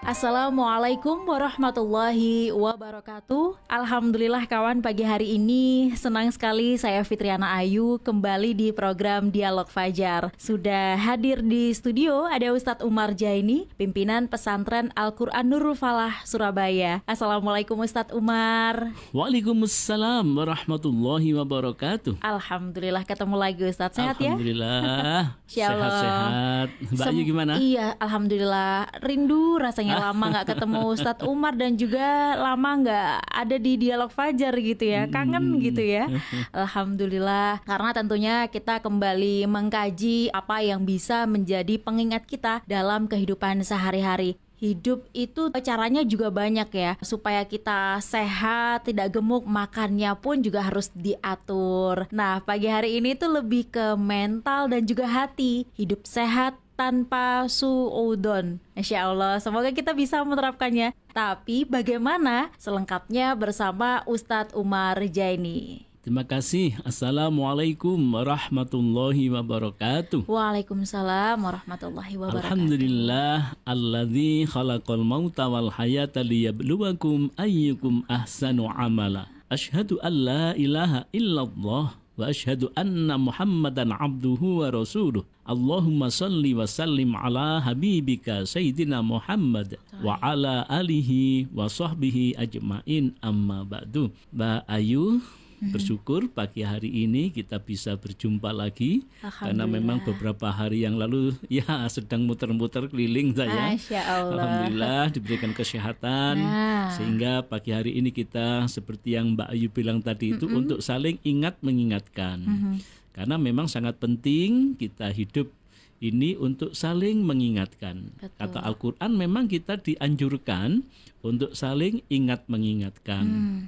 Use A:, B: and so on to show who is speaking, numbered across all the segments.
A: Assalamualaikum warahmatullahi wabarakatuh Alhamdulillah kawan pagi hari ini Senang sekali saya Fitriana Ayu Kembali di program Dialog Fajar Sudah hadir di studio Ada Ustadz Umar Jaini Pimpinan pesantren Al-Quran Nurul Falah Surabaya Assalamualaikum Ustadz Umar
B: Waalaikumsalam warahmatullahi wabarakatuh
A: Alhamdulillah ketemu lagi Ustadz Sehat
B: Alhamdulillah.
A: ya?
B: Sehat-sehat Mbak Ayu gimana?
A: Iya, alhamdulillah. Rindu rasanya lama nggak ketemu Ustadz Umar dan juga lama nggak ada di dialog Fajar gitu ya. Kangen
B: Hmm.
A: gitu ya. Alhamdulillah. Karena tentunya kita kembali mengkaji apa yang bisa menjadi pengingat kita dalam kehidupan sehari-hari. Hidup itu caranya juga banyak ya Supaya kita sehat, tidak gemuk Makannya pun juga harus diatur Nah pagi hari ini tuh lebih ke mental dan juga hati Hidup sehat tanpa suudon Masya Allah Semoga kita bisa menerapkannya Tapi bagaimana selengkapnya bersama Ustadz Umar Jaini
B: Terima kasih. Assalamualaikum warahmatullahi wabarakatuh.
A: Waalaikumsalam warahmatullahi wabarakatuh
B: Alhamdulillah alladzi khalaqal mauta wal hayata liyabluwakum ayyukum ahsanu amala. Asyhadu an la ilaha illallah wa asyhadu anna Muhammadan abduhu wa rasuluh. Allahumma salli wa sallim ala habibika sayyidina Muhammad wa ala alihi wa sahbihi ajmain amma ba'du. Mbak Ayu Bersyukur pagi hari ini kita bisa berjumpa lagi karena memang beberapa hari yang lalu ya sedang muter-muter keliling saya. Alhamdulillah diberikan kesehatan
A: Nah.
B: sehingga pagi hari ini kita seperti yang Mbak Ayu bilang tadi itu untuk saling ingat mengingatkan. Karena memang sangat penting kita hidup ini untuk saling mengingatkan.
A: Betul.
B: Kata Al-Qur'an memang kita dianjurkan untuk saling ingat mengingatkan.
A: Hmm.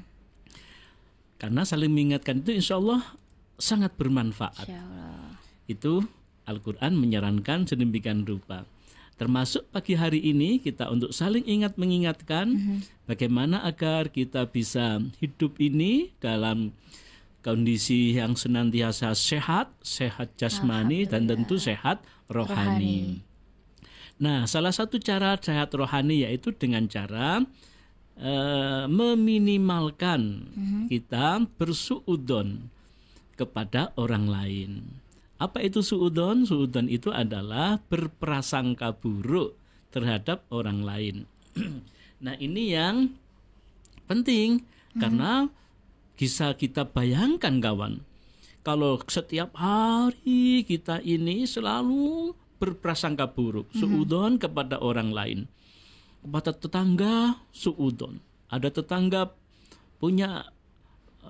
B: Karena saling mengingatkan itu insya Allah sangat bermanfaat.
A: Allah
B: Itu Al-Quran menyarankan sedemikian rupa. Termasuk pagi hari ini kita untuk saling ingat mengingatkan bagaimana agar kita bisa hidup ini dalam kondisi yang senantiasa sehat, sehat jasmani dan tentu sehat rohani. Nah, salah satu cara sehat rohani yaitu dengan cara eh, meminimalkan kita bersuudon kepada orang lain. Apa itu suudon? Suudon itu adalah berprasangka buruk terhadap orang lain. nah, ini yang penting karena bisa kita bayangkan kawan. Kalau setiap hari kita ini selalu berprasangka buruk, suudon kepada orang lain. Kepada tetangga, suudon. Ada tetangga punya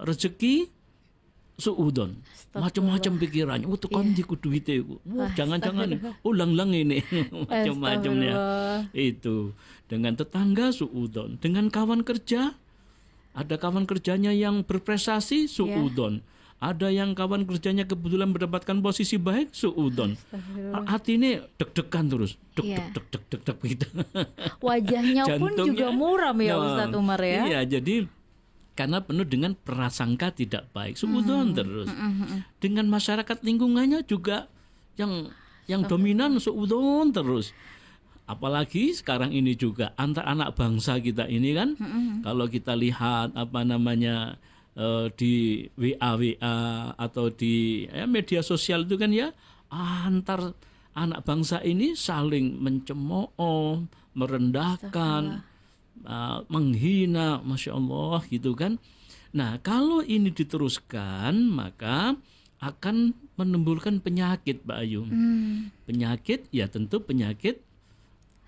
B: rezeki, suudon. Macam-macam pikirannya. Oh, tekan kudu itu. Wah, jangan-jangan ulang-ulang ini. Macam-macamnya. Itu. Dengan tetangga, suudon. Dengan kawan kerja, ada kawan kerjanya yang berprestasi, suudon. Ada yang kawan kerjanya kebetulan mendapatkan posisi baik, suudon. Hati ini deg-degan terus, deg
A: Iya.
B: deg deg deg deg gitu.
A: Wajahnya pun juga muram ya
B: Nah,
A: Ustadz Umar ya
B: Iya, jadi karena penuh dengan prasangka tidak baik, suudon terus. Dengan masyarakat lingkungannya juga yang yang dominan suudon terus. Apalagi sekarang ini juga antar anak bangsa kita ini kan, kalau kita lihat apa namanya eh, di WA WA atau di ya, media sosial itu kan ya antar anak bangsa ini saling mencemooh, merendahkan, uh, menghina, masya Allah gitu kan. Nah kalau ini diteruskan maka akan menimbulkan penyakit, Mbak Ayu. Penyakit ya tentu penyakit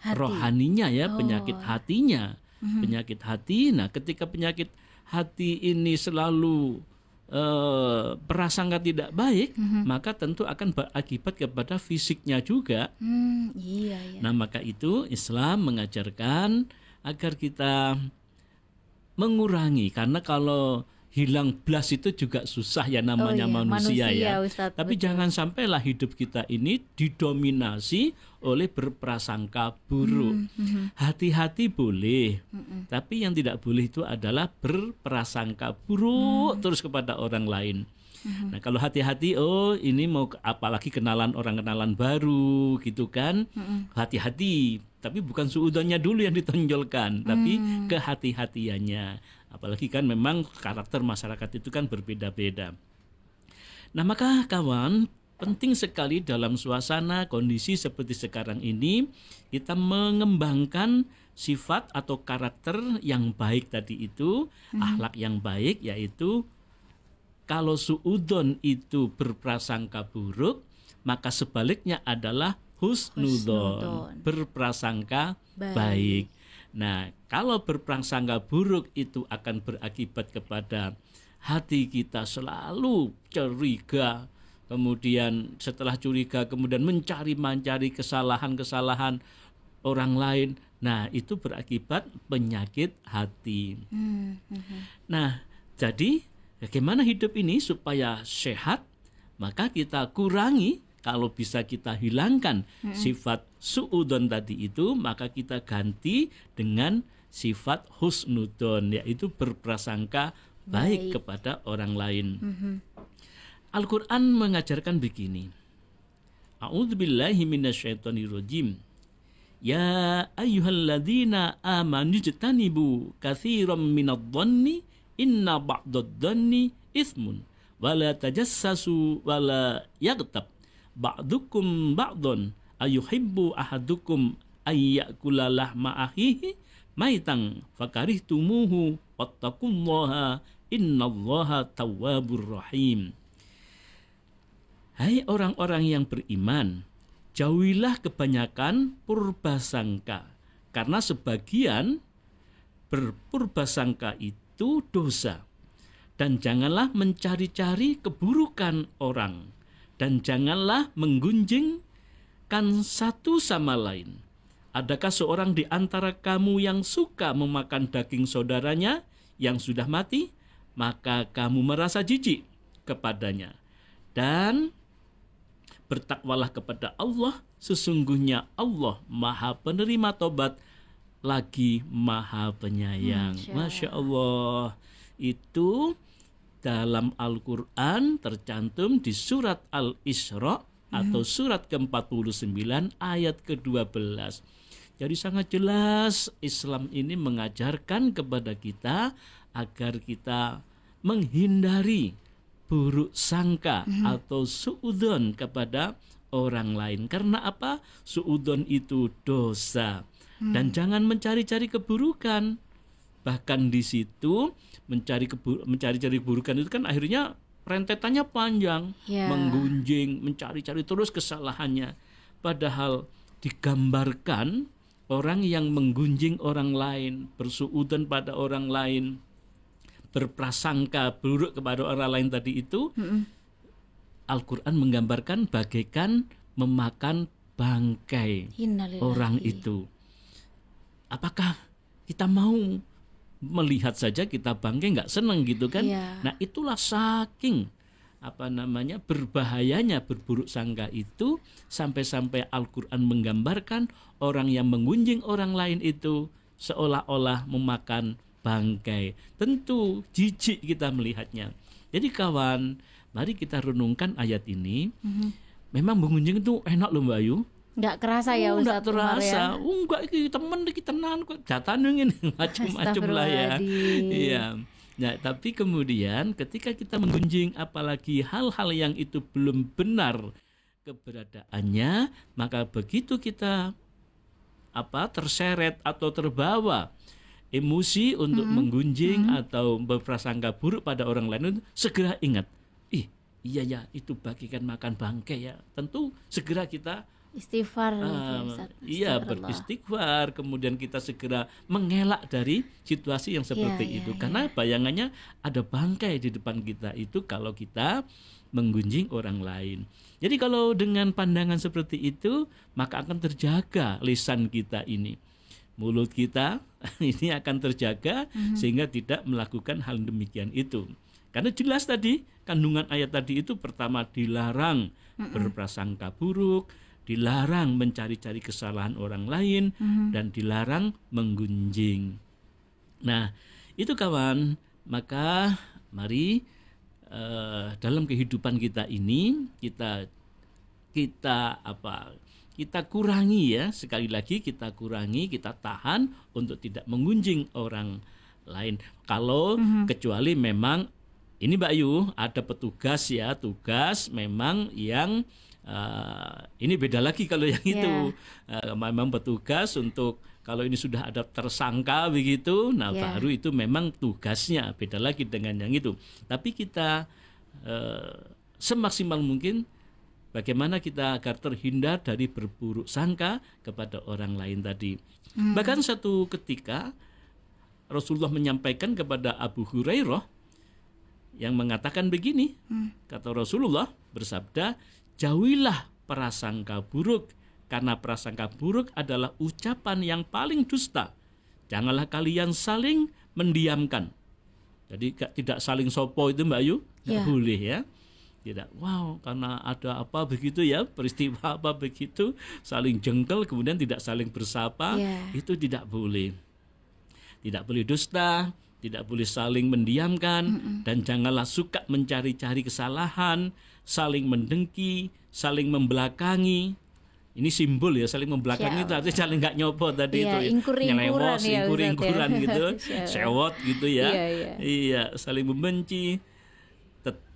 A: Hati.
B: rohaninya ya, penyakit hatinya, penyakit hati. Nah ketika penyakit hati ini selalu eh, prasangka tidak baik, maka tentu akan berakibat kepada fisiknya juga.
A: Hmm, iya ya.
B: Nah, maka itu Islam mengajarkan agar kita mengurangi karena kalau hilang blas itu juga susah ya namanya
A: Oh iya,
B: manusia,
A: manusia,
B: ya.
A: Ustadz,
B: Tapi
A: betul.
B: jangan sampailah hidup kita ini didominasi oleh berprasangka buruk.
A: Hmm,
B: Hati-hati boleh, tapi yang tidak boleh itu adalah berprasangka buruk terus kepada orang lain. Nah kalau hati-hati, oh ini mau apalagi kenalan orang kenalan baru gitu kan, hati-hati. Tapi bukan suudonnya dulu yang ditonjolkan, tapi kehati-hatiannya. Apalagi kan memang karakter masyarakat itu kan berbeda-beda. Nah, maka kawan, penting sekali dalam suasana kondisi seperti sekarang ini kita mengembangkan sifat atau karakter yang baik tadi itu, akhlak yang baik yaitu kalau suudon itu berprasangka buruk, maka sebaliknya adalah husnudon, berprasangka
A: Baik.
B: baik. Nah, kalau berprasangka buruk itu akan berakibat kepada hati kita selalu curiga, kemudian setelah curiga kemudian mencari-mencari kesalahan-kesalahan orang lain. Nah, itu berakibat penyakit hati.
A: Hmm, hmm, hmm.
B: Nah, jadi bagaimana hidup ini supaya sehat? Maka kita kurangi kalau bisa kita hilangkan sifat suudon tadi itu, maka kita ganti dengan sifat husnudon yaitu berprasangka baik,
A: Baik.
B: kepada orang lain.
A: Mhm.
B: Al-Qur'an mengajarkan begini. A'udzubillahi minasyaitonirrajim. Ya ayyuhalladzina amanu jtanibu katsiran minadh-dhanni inna ba'dadh-dhanni ismun wala tajassasu wala yaghtab ba'dukum ba'dhan ayuhibbu ahadukum ayyakula lahma akhihi maitan fakarihtumuhu wattaqullaha innallaha tawwabur rahim Hai orang-orang yang beriman, jauhilah kebanyakan purbasangka, karena sebagian berpurbasangka itu dosa. Dan janganlah mencari-cari keburukan orang, dan janganlah menggunjingkan satu sama lain. Adakah seorang di antara kamu yang suka memakan daging saudaranya yang sudah mati? Maka kamu merasa jijik kepadanya. Dan bertakwalah kepada Allah sesungguhnya Allah maha penerima tobat lagi maha penyayang
A: Masya
B: Masya Allah itu dalam Al-Quran tercantum di surat Al-Isra atau surat ke-49 ayat ke-12 jadi sangat jelas Islam ini mengajarkan kepada kita agar kita menghindari buruk sangka atau suudon kepada orang lain. Karena apa? Suudon itu dosa. Dan jangan mencari-cari keburukan. Bahkan di situ mencari kebu- mencari-cari keburukan itu kan akhirnya rentetannya panjang,
A: Ya.
B: menggunjing, mencari-cari terus kesalahannya. Padahal digambarkan orang yang menggunjing orang lain, bersuudon pada orang lain, berprasangka buruk kepada orang lain tadi itu Al-Qur'an menggambarkan bagaikan memakan bangkai
A: Innalillahi.
B: orang itu. Apakah kita mau melihat saja kita bangkai nggak senang gitu kan?
A: Iya.
B: Nah itulah saking apa namanya berbahayanya berburuk sangka itu sampai-sampai Al-Qur'an menggambarkan orang yang mengunjing orang lain itu seolah-olah memakan bangkai. Tentu jijik kita melihatnya. Jadi kawan, mari kita renungkan ayat ini.
A: Mhm.
B: Memang mengunjing itu enak loh Mbak Ayu.
A: Nggak kerasa ya
B: Oh, nggak
A: Umar
B: terasa.
A: ya?
B: Oh, enggak iki temen iki tenan kok jatah ini macam-macam lah ya. Iya. Nah, tapi kemudian ketika kita menggunjing apalagi hal-hal yang itu belum benar keberadaannya, maka begitu kita apa terseret atau terbawa emosi untuk menggunjing atau berprasangka buruk pada orang lain itu segera ingat, ih iya ya itu bagikan makan bangkai ya. Tentu segera kita
A: Istighfar Ustadz.
B: iya beristighfar kemudian kita segera mengelak dari situasi yang seperti
A: Iya,
B: itu.
A: iya,
B: karena bayangannya ada bangkai di depan kita itu kalau kita menggunjing orang lain. Jadi kalau dengan pandangan seperti itu maka akan terjaga lisan kita ini. Mulut kita ini akan terjaga
A: Mhm.
B: sehingga tidak melakukan hal demikian itu. Karena jelas tadi kandungan ayat tadi itu pertama dilarang berprasangka buruk, dilarang mencari-cari kesalahan orang lain dan dilarang menggunjing. Nah, itu kawan, maka mari eh, dalam kehidupan kita ini kita kita apa kita kurangi ya sekali lagi kita kurangi kita tahan untuk tidak mengunjing orang lain. Kalau kecuali memang ini Mbak Yu ada petugas ya tugas memang yang eh, ini beda lagi kalau yang itu. Eh, memang petugas untuk kalau ini sudah ada tersangka begitu nah
A: Ya.
B: baru itu memang tugasnya beda lagi dengan yang itu. Tapi kita eh, semaksimal mungkin bagaimana kita agar terhindar dari berburuk sangka kepada orang lain tadi. Bahkan satu ketika Rasulullah menyampaikan kepada Abu Hurairah yang mengatakan begini, kata Rasulullah bersabda, jauhilah prasangka buruk karena prasangka buruk adalah ucapan yang paling dusta. Janganlah kalian saling mendiamkan. Jadi tidak saling sopo itu Mbak Yu, nggak
A: Ya.
B: boleh ya. Tidak, wow, karena ada apa begitu ya, peristiwa apa begitu, saling jengkel, kemudian tidak saling bersapa,
A: Ya.
B: itu tidak boleh. Tidak boleh dusta, tidak boleh saling mendiamkan, dan janganlah suka mencari-cari kesalahan, saling mendengki, saling membelakangi. Ini simbol ya, saling membelakangi
A: Ya
B: itu artinya saling nggak nyopot tadi
A: Iya,
B: itu ya.
A: ingkur-ingkuran
B: Nyelewos,
A: ya, Ustaz ya.
B: ingkur-ingkuran gitu, sewot gitu ya.
A: Iya, iya.
B: Iya, saling membenci. Tet-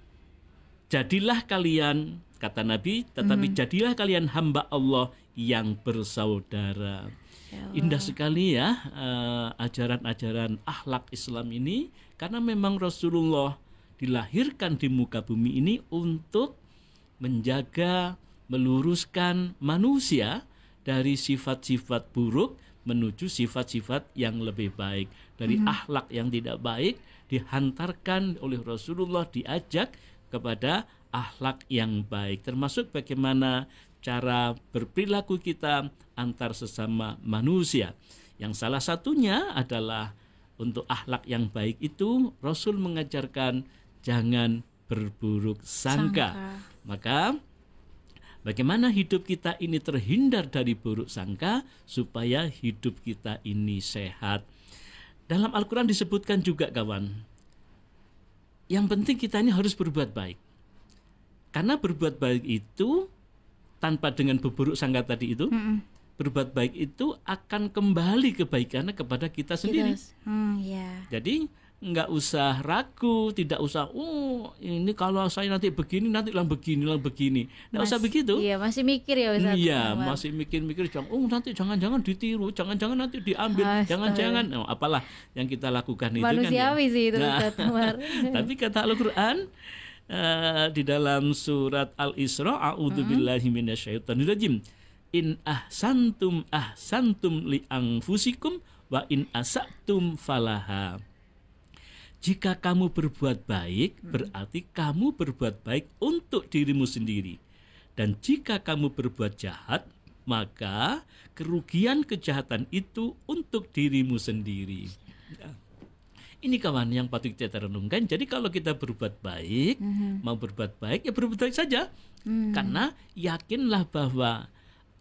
B: Jadilah kalian kata Nabi, tetapi
A: Mhm.
B: jadilah kalian hamba Allah yang bersaudara.
A: Ya
B: Indah sekali ya eh, ajaran-ajaran akhlak Islam ini karena memang Rasulullah dilahirkan di muka bumi ini untuk menjaga, meluruskan manusia dari sifat-sifat buruk menuju sifat-sifat yang lebih baik. Dari akhlak yang tidak baik dihantarkan oleh Rasulullah diajak kepada akhlak yang baik termasuk bagaimana cara berperilaku kita antar sesama manusia. Yang salah satunya adalah untuk akhlak yang baik itu Rasul mengajarkan jangan berburuk sangka. Maka bagaimana hidup kita ini terhindar dari buruk sangka supaya hidup kita ini sehat. Dalam Al-Qur'an disebutkan juga kawan, yang penting kita ini harus berbuat baik. Karena berbuat baik itu tanpa dengan berburuk sangka tadi itu,
A: Mm-mm.
B: berbuat baik itu akan kembali kebaikannya kepada kita sendiri.
A: Hmm, ya.
B: Jadi nggak usah ragu, tidak usah, oh ini kalau saya nanti begini, nanti lang begini, lang begini. Nggak usah begitu.
A: Iya, masih mikir ya Ustaz.
B: Iya,
A: Umar.
B: masih mikir-mikir, jangan, oh nanti jangan-jangan ditiru, jangan-jangan nanti diambil, jangan-jangan, oh, apalah yang kita lakukan itu kan. ya.
A: Manusiawi sih itu
B: Nah,
A: Ustaz.
B: Tapi kata Al-Quran eh, di dalam surat Al-Isra, A'udzubillahi minasyaitonirrajim. In ahsantum ahsantum li anfusikum wa in asatum falaha. Jika kamu berbuat baik, berarti kamu berbuat baik untuk dirimu sendiri. Dan jika kamu berbuat jahat, maka kerugian kejahatan itu untuk dirimu sendiri. Ya. Ini kawan yang patut kita renungkan. Jadi kalau kita berbuat baik, mau berbuat baik ya berbuat baik saja. Karena yakinlah bahwa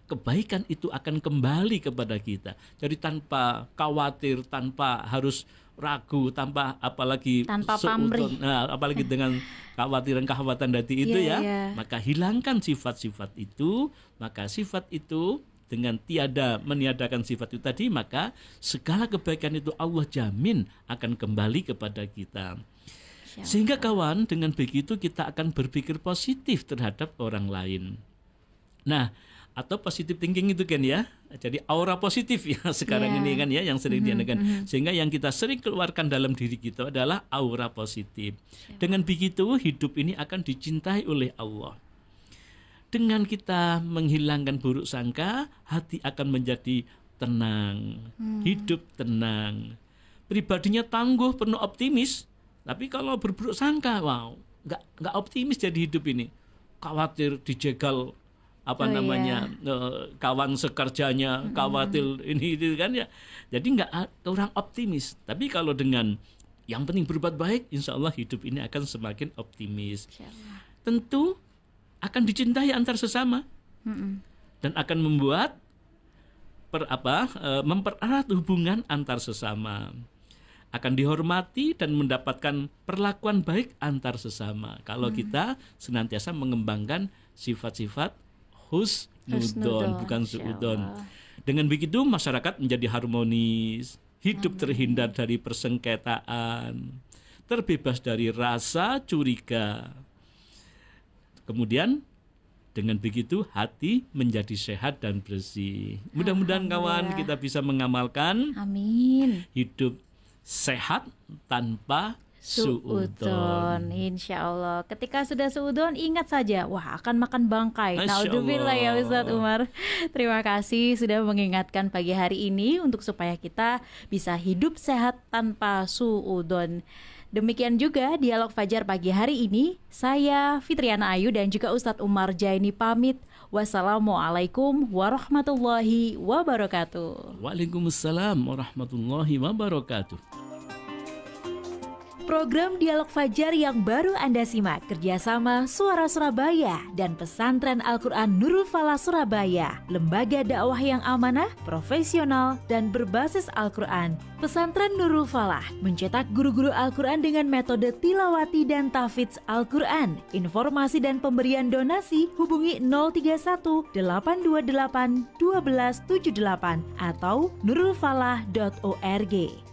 B: kebaikan itu akan kembali kepada kita. Jadi tanpa khawatir, tanpa harus ragu, tanpa apalagi
A: Tanpa pamrih.
B: nah, apalagi dengan kekhawatiran-kekhawatiran tadi itu
A: Iya,
B: ya,
A: iya.
B: maka hilangkan sifat-sifat itu, maka sifat itu dengan tiada meniadakan sifat itu tadi, maka segala kebaikan itu Allah jamin akan kembali kepada kita. Sehingga kawan, dengan begitu kita akan berpikir positif terhadap orang lain. Nah, atau positive thinking itu kan ya. Jadi aura positif ya sekarang
A: Iya.
B: ini kan ya yang sering diadakan. Sehingga yang kita sering keluarkan dalam diri kita adalah aura positif. Dengan begitu hidup ini akan dicintai oleh Allah. Dengan kita menghilangkan buruk sangka, hati akan menjadi tenang, hidup tenang. Pribadinya tangguh, penuh optimis. Tapi kalau berburuk sangka, wow, nggak nggak optimis jadi hidup ini. Khawatir dijegal apa
A: Oh,
B: namanya eh, kawan sekerjanya, khawatir ini itu kan ya. Jadi nggak kurang optimis. Tapi kalau dengan yang penting berbuat baik, insya Allah hidup ini akan semakin optimis. Tentu akan dicintai antar sesama. Dan akan membuat per apa e, mempererat hubungan antar sesama. Akan dihormati dan mendapatkan perlakuan baik antar sesama. Kalau kita senantiasa mengembangkan sifat-sifat husnudon bukan suudon dengan begitu masyarakat menjadi harmonis hidup terhindar dari persengketaan terbebas dari rasa curiga kemudian dengan begitu hati menjadi sehat dan bersih. Mudah-mudahan kawan kita bisa mengamalkan.
A: Amin.
B: Hidup sehat tanpa suudon.
A: Insya Allah. Ketika sudah suudon, ingat saja, wah akan makan bangkai. Naudzubillah ya Ustadz Umar. Terima kasih sudah mengingatkan pagi hari ini untuk supaya kita bisa hidup sehat tanpa suudon. Demikian juga dialog Fajar pagi hari ini. Saya Fitriana Ayu dan juga Ustadz Umar Jaini pamit. Wassalamualaikum warahmatullahi wabarakatuh.
B: Waalaikumsalam warahmatullahi wabarakatuh.
A: Program Dialog Fajar yang baru Anda simak kerjasama Suara Surabaya dan Pesantren Al-Quran Nurul Falah Surabaya, lembaga dakwah yang amanah, profesional, dan berbasis Al-Quran. Pesantren Nurul Falah mencetak guru-guru Al-Quran dengan metode tilawati dan tafidz Al-Quran. Informasi dan pemberian donasi hubungi 031 828 1278 atau nurulfalah.org.